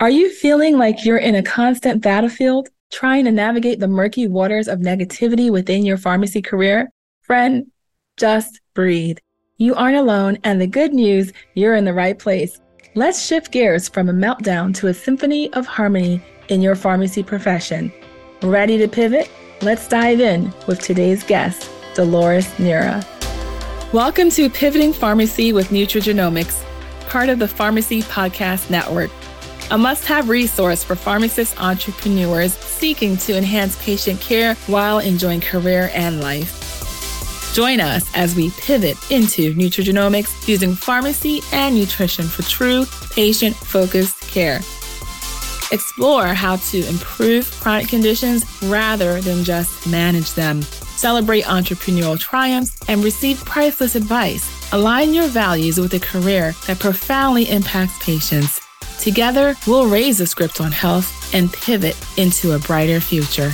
Are you feeling like you're in a constant battlefield, trying to navigate the murky waters of negativity within your pharmacy career? Friend, just breathe. You aren't alone, and the good news, you're in the right place. Let's shift gears from a meltdown to a symphony of harmony in your pharmacy profession. Ready to pivot? Let's dive in with today's guest, Dolores Neira. Welcome to Pivoting Pharmacy with Nutrigenomics, part of the Pharmacy Podcast Network a must have resource for pharmacist entrepreneurs seeking to enhance patient care while enjoying career and life. Join us as we pivot into nutrigenomics using pharmacy and nutrition for true patient focused care. Explore how to improve chronic conditions rather than just manage them. Celebrate entrepreneurial triumphs and receive priceless advice. Align your values with a career that profoundly impacts patients. Together, we'll raise the script on health and pivot into a brighter future.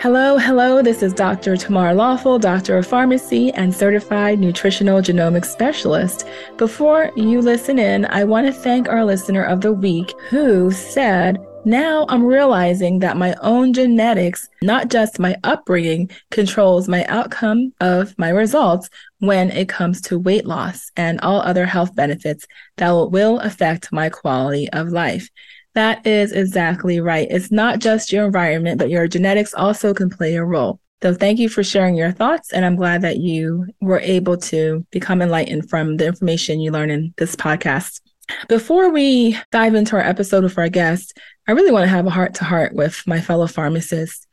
Hello, hello. This is Dr. Tamar Lawful, Doctor of Pharmacy and Certified Nutritional Genomics Specialist. Before you listen in, I want to thank our listener of the week who said, now I'm realizing that my own genetics, not just my upbringing, controls my outcome of my results when it comes to weight loss and all other health benefits that will affect my quality of life. That is exactly right. It's not just your environment, but your genetics also can play a role. So thank you for sharing your thoughts. And I'm glad that you were able to become enlightened from the information you learn in this podcast. Before we dive into our episode with our guest, I really want to have a heart to heart with my fellow pharmacists.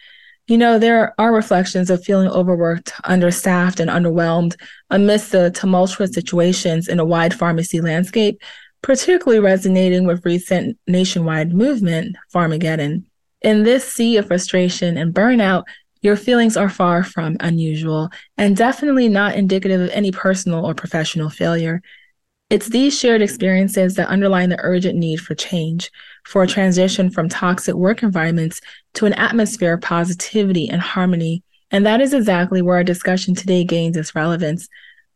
You know, there are reflections of feeling overworked, understaffed, and underwhelmed amidst the tumultuous situations in a wide pharmacy landscape, particularly resonating with recent nationwide movement, Pharmageddon. In this sea of frustration and burnout, your feelings are far from unusual and definitely not indicative of any personal or professional failure. It's these shared experiences that underline the urgent need for change, for a transition from toxic work environments to an atmosphere of positivity and harmony. And that is exactly where our discussion today gains its relevance.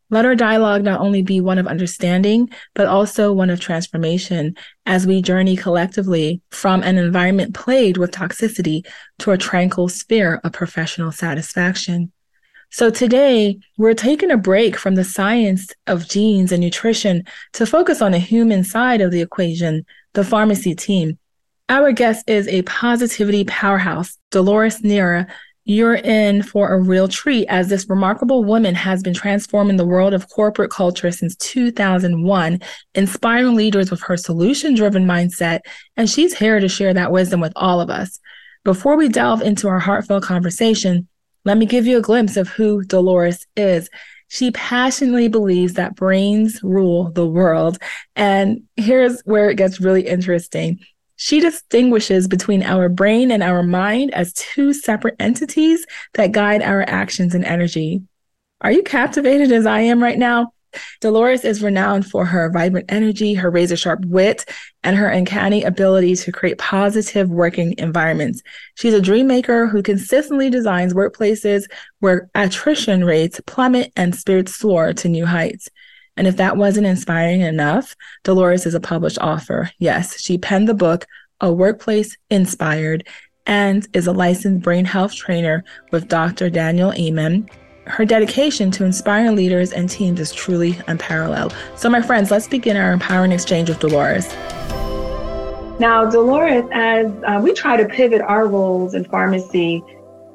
Let our dialogue not only be one of understanding, but also one of transformation as we journey collectively from an environment plagued with toxicity to a tranquil sphere of professional satisfaction. So today, we're taking a break from the science of genes and nutrition to focus on the human side of the equation, the pharmacy team. Our guest is a positivity powerhouse, Dolores Neira. You're in for a real treat as this remarkable woman has been transforming the world of corporate culture since 2001, inspiring leaders with her solution driven mindset. And she's here to share that wisdom with all of us. Before we delve into our heartfelt conversation, let me give you a glimpse of who Dolores is. She passionately believes that brains rule the world. And here's where it gets really interesting. She distinguishes between our brain and our mind as two separate entities that guide our actions and energy. Are you captivated as I am right now? Dolores is renowned for her vibrant energy, her razor sharp wit, and her uncanny ability to create positive working environments. She's a dream maker who consistently designs workplaces where attrition rates plummet and spirits soar to new heights. And if that wasn't inspiring enough, Dolores is a published author. Yes, she penned the book, A Workplace Inspired, and is a licensed brain health trainer with Dr. Daniel Amen her dedication to inspiring leaders and teams is truly unparalleled. So, my friends, let's begin our empowering exchange with Dolores. Now, Dolores, as uh, we try to pivot our roles in pharmacy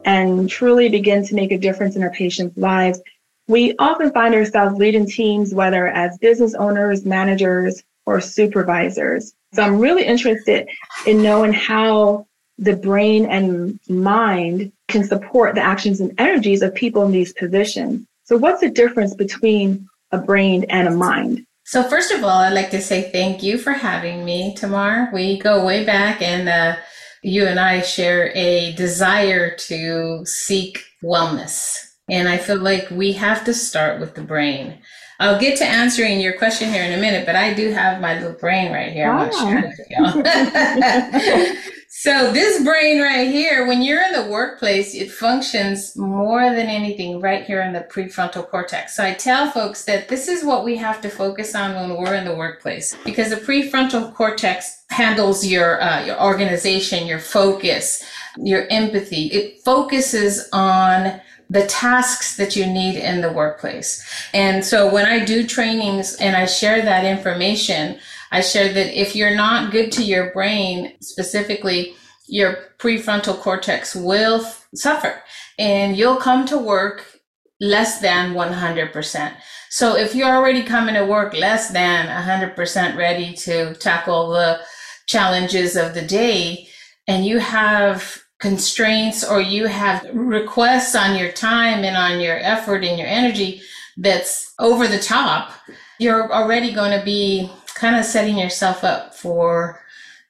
and truly begin to make a difference in our patients' lives, we often find ourselves leading teams, whether as business owners, managers, or supervisors. So I'm really interested in knowing how the brain and mind can support the actions and energies of people in these positions. So, what's the difference between a brain and a mind? So, first of all, I'd like to say thank you for having me, Tamar. We go way back, and uh, you and I share a desire to seek wellness. And I feel like we have to start with the brain. I'll get to answering your question here in a minute, but I do have my little brain right here. I'm ah. So this brain right here, when you're in the workplace, it functions more than anything right here in the prefrontal cortex. So I tell folks that this is what we have to focus on when we're in the workplace because the prefrontal cortex handles your uh, your organization, your focus, your empathy. It focuses on the tasks that you need in the workplace. And so when I do trainings and I share that information, I share that if you're not good to your brain specifically, your prefrontal cortex will f- suffer and you'll come to work less than 100%. So if you're already coming to work less than 100% ready to tackle the challenges of the day and you have constraints or you have requests on your time and on your effort and your energy that's over the top, you're already going to be kind of setting yourself up for,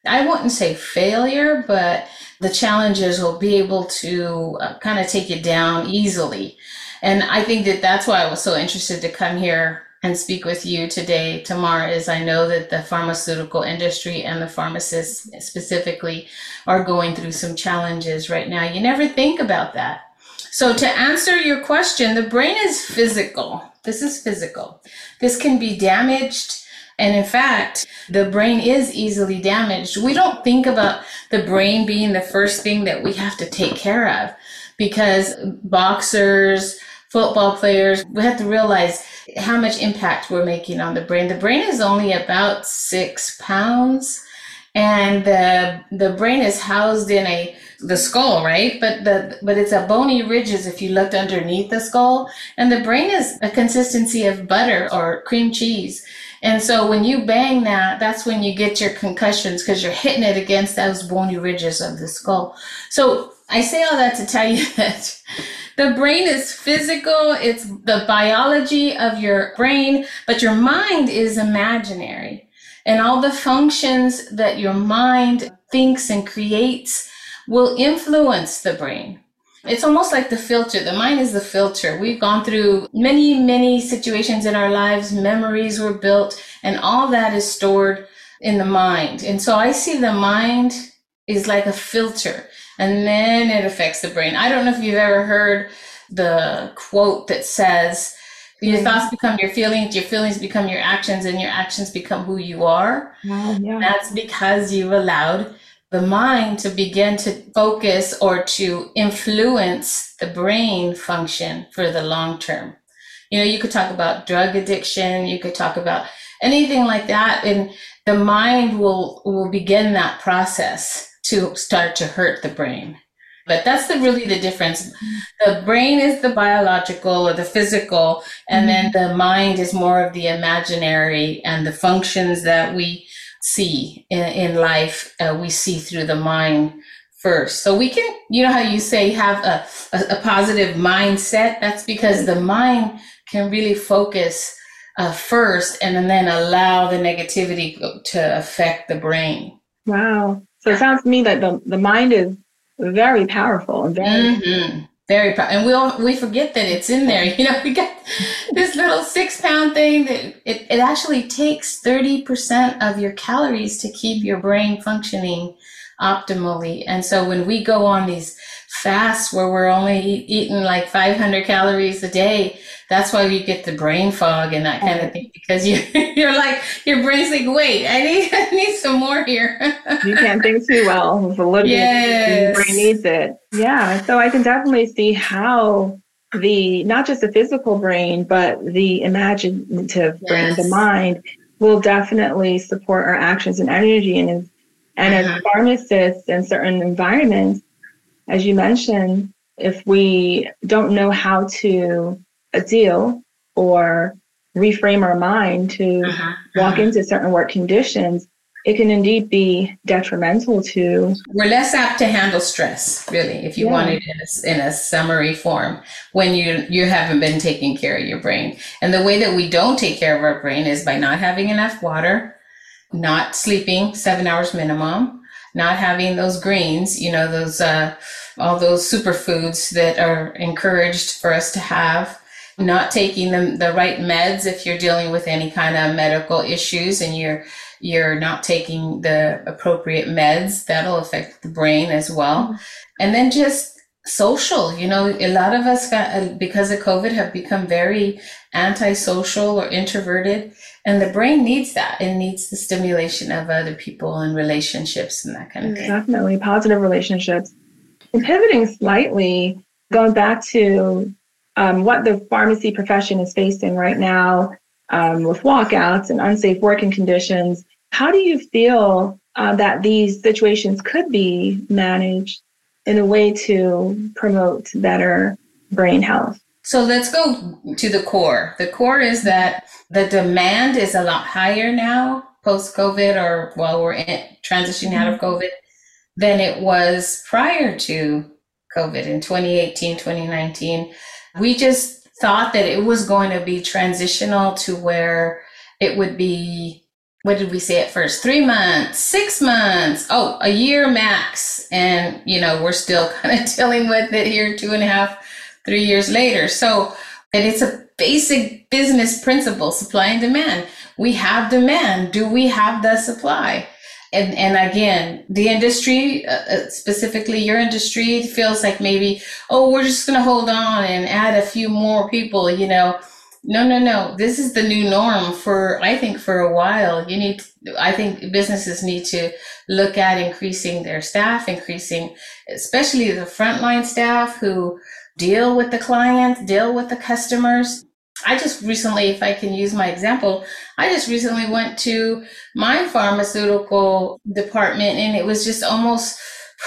I wouldn't say failure, but the challenges will be able to uh, kind of take you down easily. And I think that that's why I was so interested to come here and speak with you today, Tamar, is I know that the pharmaceutical industry and the pharmacists specifically are going through some challenges right now. You never think about that. So to answer your question, the brain is physical. This is physical. This can be damaged and in fact, the brain is easily damaged. We don't think about the brain being the first thing that we have to take care of because boxers, football players, we have to realize how much impact we're making on the brain. The brain is only about six pounds and the, the brain is housed in a the skull, right? But the but it's a bony ridges if you looked underneath the skull, and the brain is a consistency of butter or cream cheese. And so when you bang that, that's when you get your concussions because you're hitting it against those bony ridges of the skull. So I say all that to tell you that the brain is physical, it's the biology of your brain, but your mind is imaginary. And all the functions that your mind thinks and creates will influence the brain. It's almost like the filter. The mind is the filter. We've gone through many, many situations in our lives. Memories were built and all that is stored in the mind. And so I see the mind is like a filter and then it affects the brain. I don't know if you've ever heard the quote that says, your thoughts become your feelings, your feelings become your actions, and your actions become who you are. yeah. That's because you've allowed the mind to begin to focus or to influence the brain function for the long term. You know, you could talk about drug addiction, you could talk about anything like that, and the mind will will begin that process to start to hurt the brain. But that's the really the difference. The brain is the biological or the physical, and mm-hmm. then the mind is more of the imaginary and the functions that we see in, in life, uh, we see through the mind first. So we can, you know how you say have a, a, a positive mindset? That's because the mind can really focus uh, first and then allow the negativity to affect the brain. Wow. So it sounds to me that the, the mind is very powerful and very mm-hmm. Very proud. And we all, we forget that it's in there. You know, we got this little six pound thing that it, it actually takes 30% of your calories to keep your brain functioning optimally. And so when we go on these fasts where we're only eating like 500 calories a day, that's why we get the brain fog and that kind of thing because you you're like your brain's like wait I need I need some more here. you can't think too well. It's a little yes. brain needs it. Yeah, so I can definitely see how the not just the physical brain but the imaginative yes. brain, the mind will definitely support our actions and energy and and as uh-huh. pharmacists in certain environments, as you mentioned, if we don't know how to deal or reframe our mind to uh-huh, walk uh-huh. into certain work conditions, it can indeed be detrimental to. We're less apt to handle stress, really, if you yeah. want it in a, in a summary form, when you you haven't been taking care of your brain. And the way that we don't take care of our brain is by not having enough water, not sleeping seven hours minimum, not having those greens, you know, those uh, all those superfoods that are encouraged for us to have not taking the, the right meds if you're dealing with any kind of medical issues and you're you're not taking the appropriate meds, that'll affect the brain as well. And then just social, you know, a lot of us got, uh, because of COVID have become very antisocial or introverted. And the brain needs that. It needs the stimulation of other people and relationships and that kind of thing. Definitely positive relationships. And pivoting slightly, going back to um, what the pharmacy profession is facing right now um, with walkouts and unsafe working conditions, how do you feel uh, that these situations could be managed in a way to promote better brain health? So let's go to the core. The core is that the demand is a lot higher now post COVID or while we're in, transitioning out of mm-hmm. COVID than it was prior to COVID in 2018, 2019. We just thought that it was going to be transitional to where it would be, what did we say at first? Three months, six months, oh, a year max. And, you know, we're still kind of dealing with it here two and a half, three years later. So, and it's a basic business principle supply and demand. We have demand. Do we have the supply? And, and again, the industry, uh, uh specifically your industry, feels like maybe, oh, we're just going to hold on and add a few more people, you know. No, no, no. This is the new norm for, I think, for a while. You need, I think businesses need to look at increasing their staff, increasing, especially the frontline staff who deal with the clients, deal with the customers. I just recently, if I can use my example, I just recently went to my pharmaceutical department and it was just almost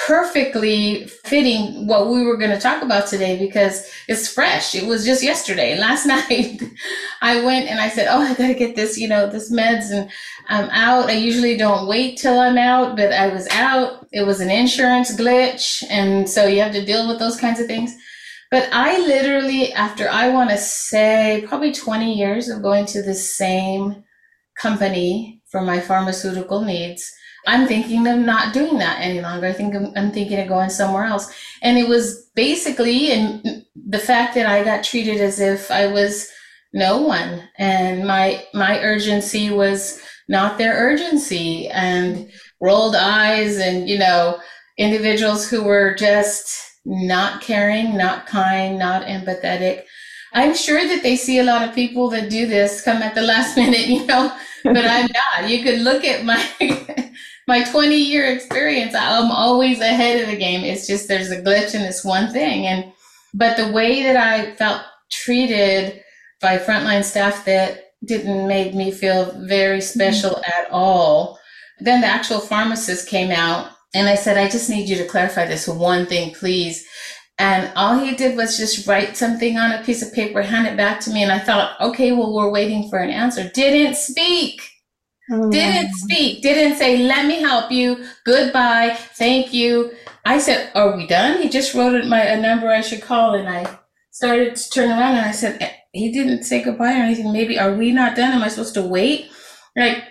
perfectly fitting what we were going to talk about today because it's fresh. It was just yesterday. Last night I went and I said, Oh, I got to get this, you know, this meds and I'm out. I usually don't wait till I'm out, but I was out. It was an insurance glitch. And so you have to deal with those kinds of things. But I literally, after I want to say probably 20 years of going to the same company for my pharmaceutical needs, I'm thinking of not doing that any longer. I think I'm, I'm thinking of going somewhere else. And it was basically and the fact that I got treated as if I was no one and my my urgency was not their urgency and rolled eyes and you know individuals who were just not caring, not kind, not empathetic. I'm sure that they see a lot of people that do this come at the last minute, you know, but I'm not. You could look at my my 20 year experience. I'm always ahead of the game. It's just there's a glitch in this one thing. And but the way that I felt treated by frontline staff that didn't make me feel very special mm-hmm. at all. Then the actual pharmacist came out and I said, I just need you to clarify this one thing, please. And all he did was just write something on a piece of paper, hand it back to me. And I thought, okay, well, we're waiting for an answer. Didn't speak. Oh, didn't speak. Didn't say, let me help you. Goodbye. Thank you. I said, are we done? He just wrote my, a number I should call. And I started to turn around and I said, eh, he didn't say goodbye or anything. Maybe, are we not done? Am I supposed to wait? Like,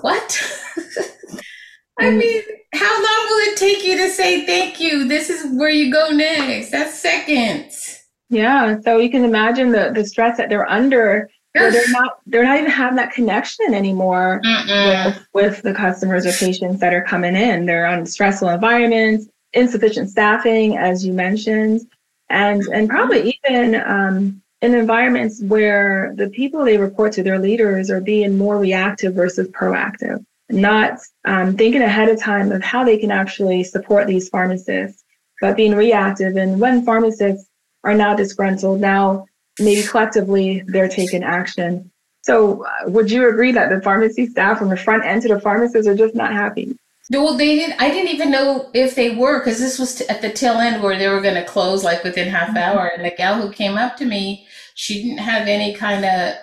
what? I mean, how long will it take you to say thank you? This is where you go next. That's seconds. Yeah. So you can imagine the, the stress that they're under. they're not they're not even having that connection anymore with, with the customers or patients that are coming in. They're on stressful environments, insufficient staffing, as you mentioned, and and probably even um, in environments where the people they report to, their leaders, are being more reactive versus proactive not um, thinking ahead of time of how they can actually support these pharmacists, but being reactive. And when pharmacists are now disgruntled, now maybe collectively they're taking action. So, uh, would you agree that the pharmacy staff from the front end to the pharmacists are just not happy? Well, they didn't. I didn't even know if they were because this was t- at the tail end where they were going to close like within half hour. And the gal who came up to me, she didn't have any kind of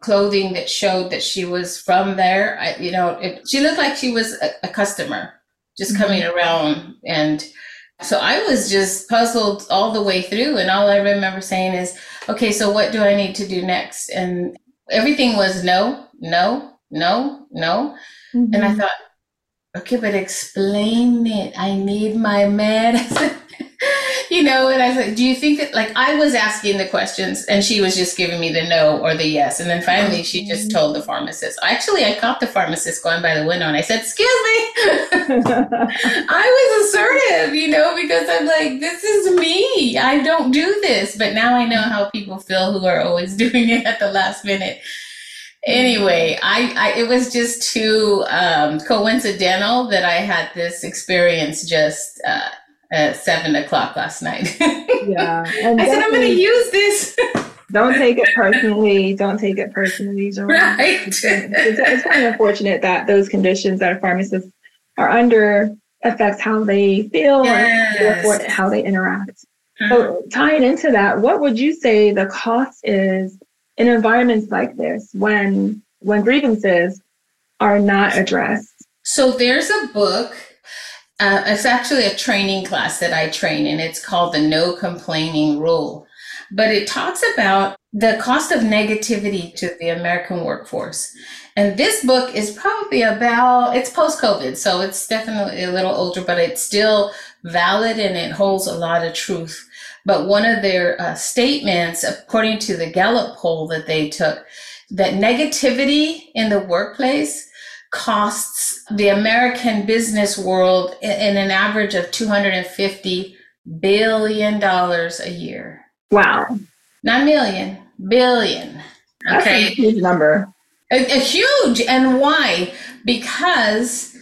clothing that showed that she was from there. I, you know, it, she looked like she was a, a customer just mm-hmm. coming around. And so I was just puzzled all the way through. And all I remember saying is, okay, so what do I need to do next? And everything was no, no, no, no. Mm-hmm. And I mm-hmm. thought, okay, but explain it. I need my medicine. you know, and I was like, do you think that, like, I was asking the questions and she was just giving me the no or the yes. And then finally she just mm-hmm. told the pharmacist. Actually, I caught the pharmacist going by the window and I said, excuse me. I was assertive, you know, because I'm like, this is me. I don't do this. But now I know how people feel who are always doing it at the last minute anyway, I, I, it was just too um, coincidental that I had this experience just uh, at seven o'clock last night. yeah, and I said I'm going to use this. don't take it personally. Don't take it personally, Joanne. Right. It's, it's, kind of unfortunate that those conditions that pharmacists are under affects how they feel yes. and therefore how they interact. Mm-hmm. So tying into that, what would you say the cost is in environments like this when when grievances are not addressed? So there's a book. Uh, it's actually a training class that I train in. It's called the No Complaining Rule, but it talks about the cost of negativity to the American workforce. And this book is probably about, it's post COVID, so it's definitely a little older, but it's still valid and it holds a lot of truth. But one of their uh, statements, according to the Gallup poll that they took, that negativity in the workplace costs the American business world in, an average of $250 billion a year. Wow. Not million, billion. Okay. That's a huge number. A, a huge. And why? Because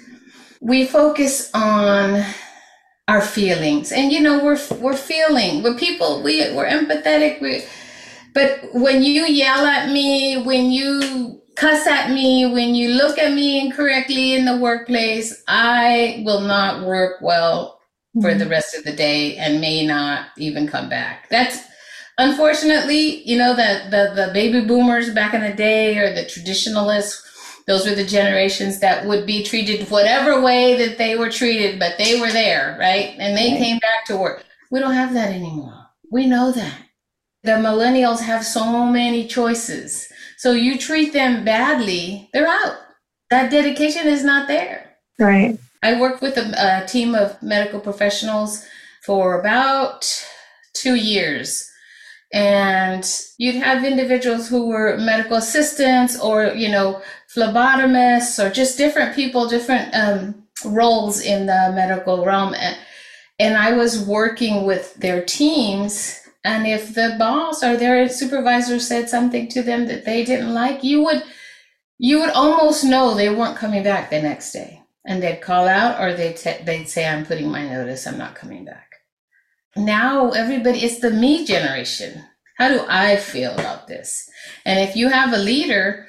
we focus on our feelings and you know we're we're feeling we're people we we're empathetic we but when you yell at me when you cuss at me when you look at me incorrectly in the workplace i will not work well for mm-hmm. the rest of the day and may not even come back that's unfortunately you know that the, the baby boomers back in the day or the traditionalists those were the generations that would be treated whatever way that they were treated, but they were there, right? And they right. came back to work. We don't have that anymore. We know that. The millennials have so many choices. So you treat them badly, they're out. That dedication is not there. Right. I worked with a, a team of medical professionals for about two years and you'd have individuals who were medical assistants or you know phlebotomists or just different people, different um, roles in the medical realm. And, and I was working with their teams. And if the boss or their supervisor said something to them that they didn't like, you would you would almost know they weren't coming back the next day. And they'd call out or they'd, they'd say, I'm putting my notice, I'm not coming back. Now everybody, it's the me generation. How do I feel about this? And if you have a leader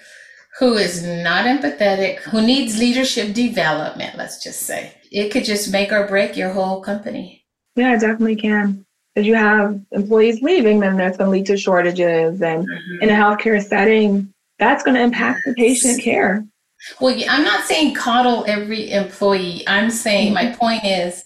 who is not empathetic, who needs leadership development, let's just say. It could just make or break your whole company. Yeah, it definitely can. Because you have employees leaving, then that's going to lead to shortages. And mm-hmm. in a healthcare setting, that's going to impact the patient care. Well, I'm not saying coddle every employee. I'm saying mm-hmm. my point is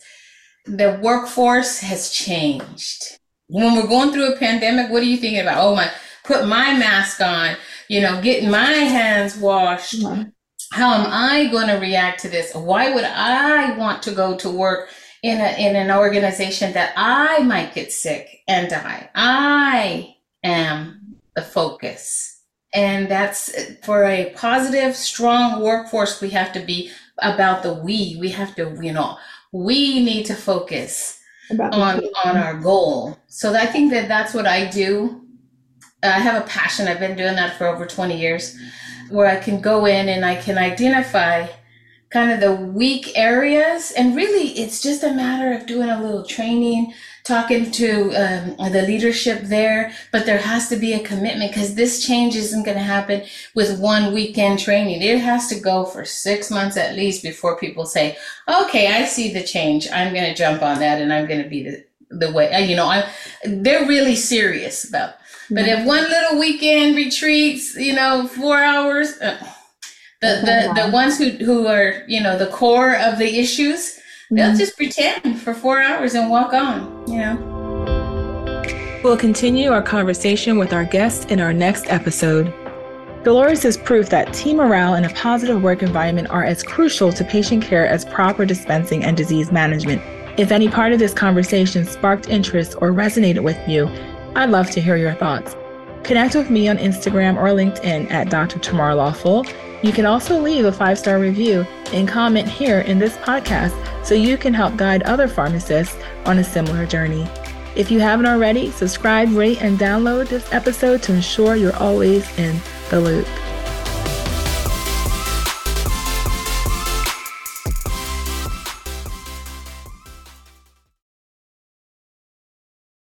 the workforce has changed. When we're going through a pandemic, what are you thinking about? Oh my, put my mask on you know, getting my hands washed. Mm-hmm. How am I going to react to this? Why would I want to go to work in a, in an organization that I might get sick and die? I am the focus. And that's for a positive, strong workforce. We have to be about the we. We have to, you know, we need to focus about on on our goal. So I think that that's what I do I have a passion. I've been doing that for over 20 years where I can go in and I can identify kind of the weak areas. And really, it's just a matter of doing a little training, talking to um, the leadership there. But there has to be a commitment because this change isn't going to happen with one weekend training. It has to go for six months at least before people say, okay, I see the change. I'm going to jump on that and I'm going to be the, the way, you know, I, they're really serious about but if one little weekend retreats, you know, four hours, uh, the, the, the ones who, who are, you know, the core of the issues, mm-hmm. they'll just pretend for four hours and walk on, you know. We'll continue our conversation with our guest in our next episode. Dolores is proof that team morale and a positive work environment are as crucial to patient care as proper dispensing and disease management If any part of this conversation sparked interest or resonated with you, I'd love to hear your thoughts. Connect with me on Instagram or LinkedIn at Dr. Tamar Lawful. You can also leave a five star review and comment here in this podcast so you can help guide other pharmacists on a similar journey. If you haven't already, subscribe, rate, and download this episode to ensure you're always in the loop.